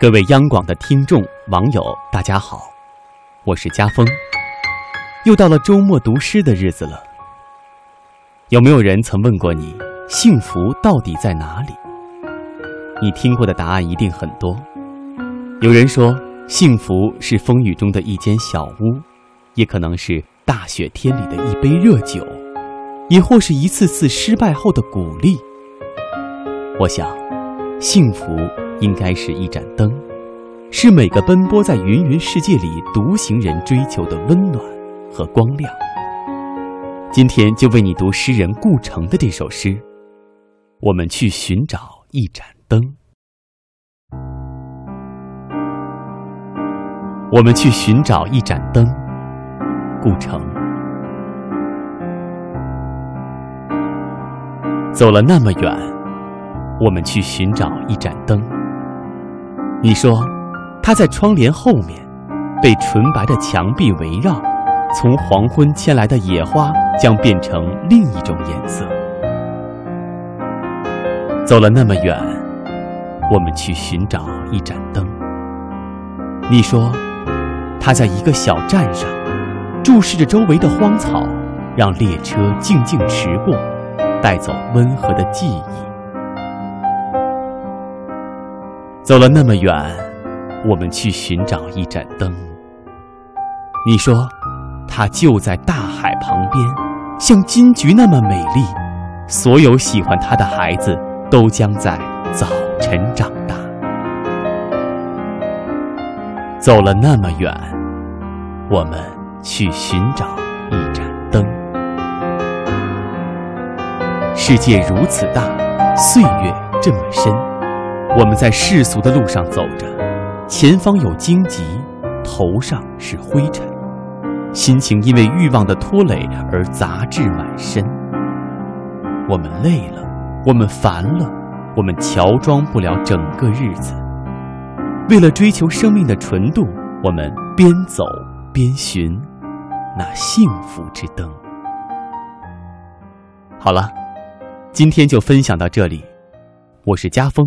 各位央广的听众、网友，大家好，我是家峰，又到了周末读诗的日子了。有没有人曾问过你，幸福到底在哪里？你听过的答案一定很多。有人说，幸福是风雨中的一间小屋，也可能是大雪天里的一杯热酒，也或是一次次失败后的鼓励。我想，幸福。应该是一盏灯，是每个奔波在芸芸世界里独行人追求的温暖和光亮。今天就为你读诗人顾城的这首诗：《我们去寻找一盏灯》。我们去寻找一盏灯，顾城。走了那么远，我们去寻找一盏灯。你说，他在窗帘后面，被纯白的墙壁围绕。从黄昏牵来的野花将变成另一种颜色。走了那么远，我们去寻找一盏灯。你说，他在一个小站上，注视着周围的荒草，让列车静静驰过，带走温和的记忆。走了那么远，我们去寻找一盏灯。你说，它就在大海旁边，像金菊那么美丽。所有喜欢它的孩子，都将在早晨长大。走了那么远，我们去寻找一盏灯。世界如此大，岁月这么深。我们在世俗的路上走着，前方有荆棘，头上是灰尘，心情因为欲望的拖累而杂质满身。我们累了，我们烦了，我们乔装不了整个日子。为了追求生命的纯度，我们边走边寻那幸福之灯。好了，今天就分享到这里。我是家风。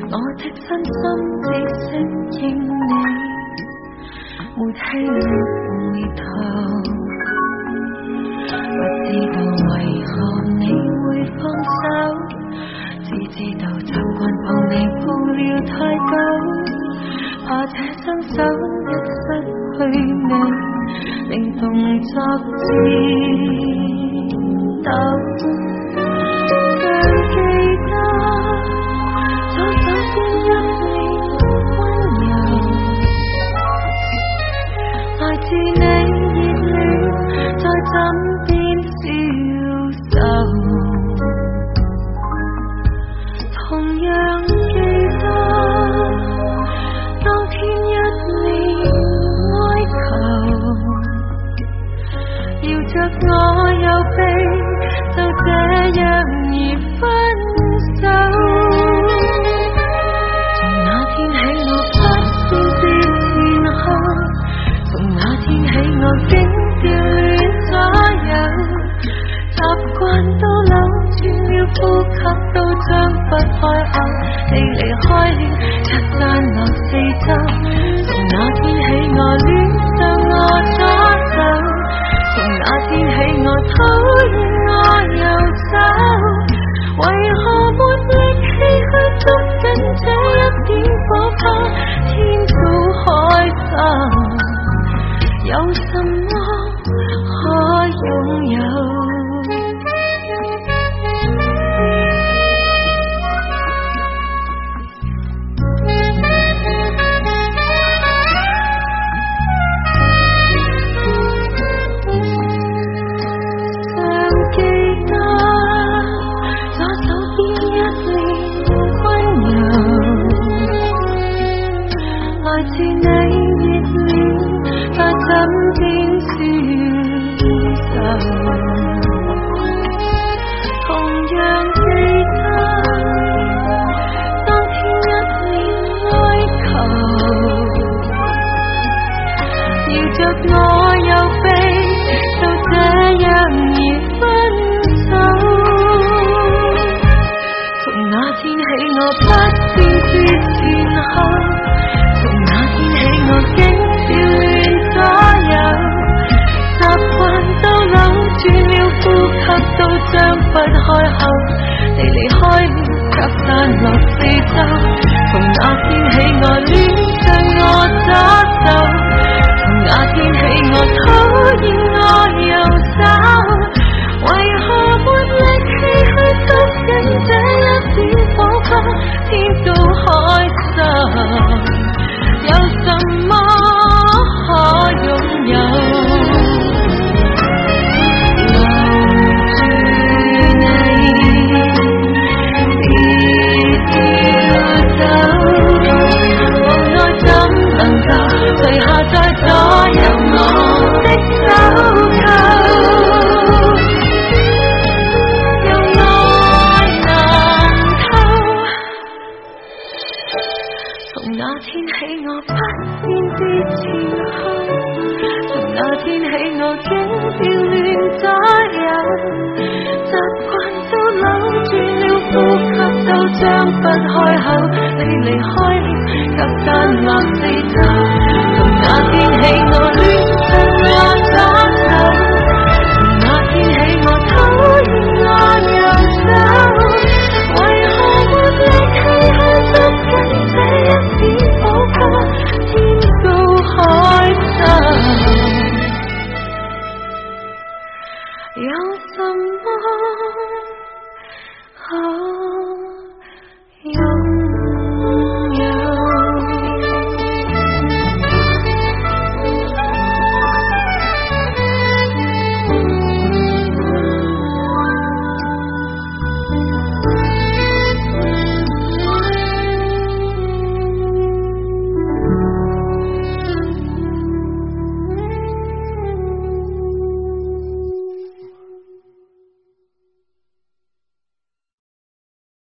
我的身心只适应你，没气力回头。不知道为何你会放手，只知道习惯抱你抱了太久，怕这双手一失去你，令动作颤抖。tiêu sầu không những đi xa đau khi nhất mình ngói cầu yêu chắc ngó nhau bên sao thế những nhịp vẫn sâu 都将不开口，你离开了，却散落四周。从那天起，我恋上我左手；从那天起，我讨厌我右手。为何没力？唏去捉紧这一点火花，天都开口，有什么可拥有？天消愁，同樣記得當天一面哀求，搖着我。我不變節前後。从那天起，爱恋。从那天起，我不见别前空。从那天起，我竟变乱左右，习惯都扭转了，呼吸都张不开口。你离开了，却散落四周。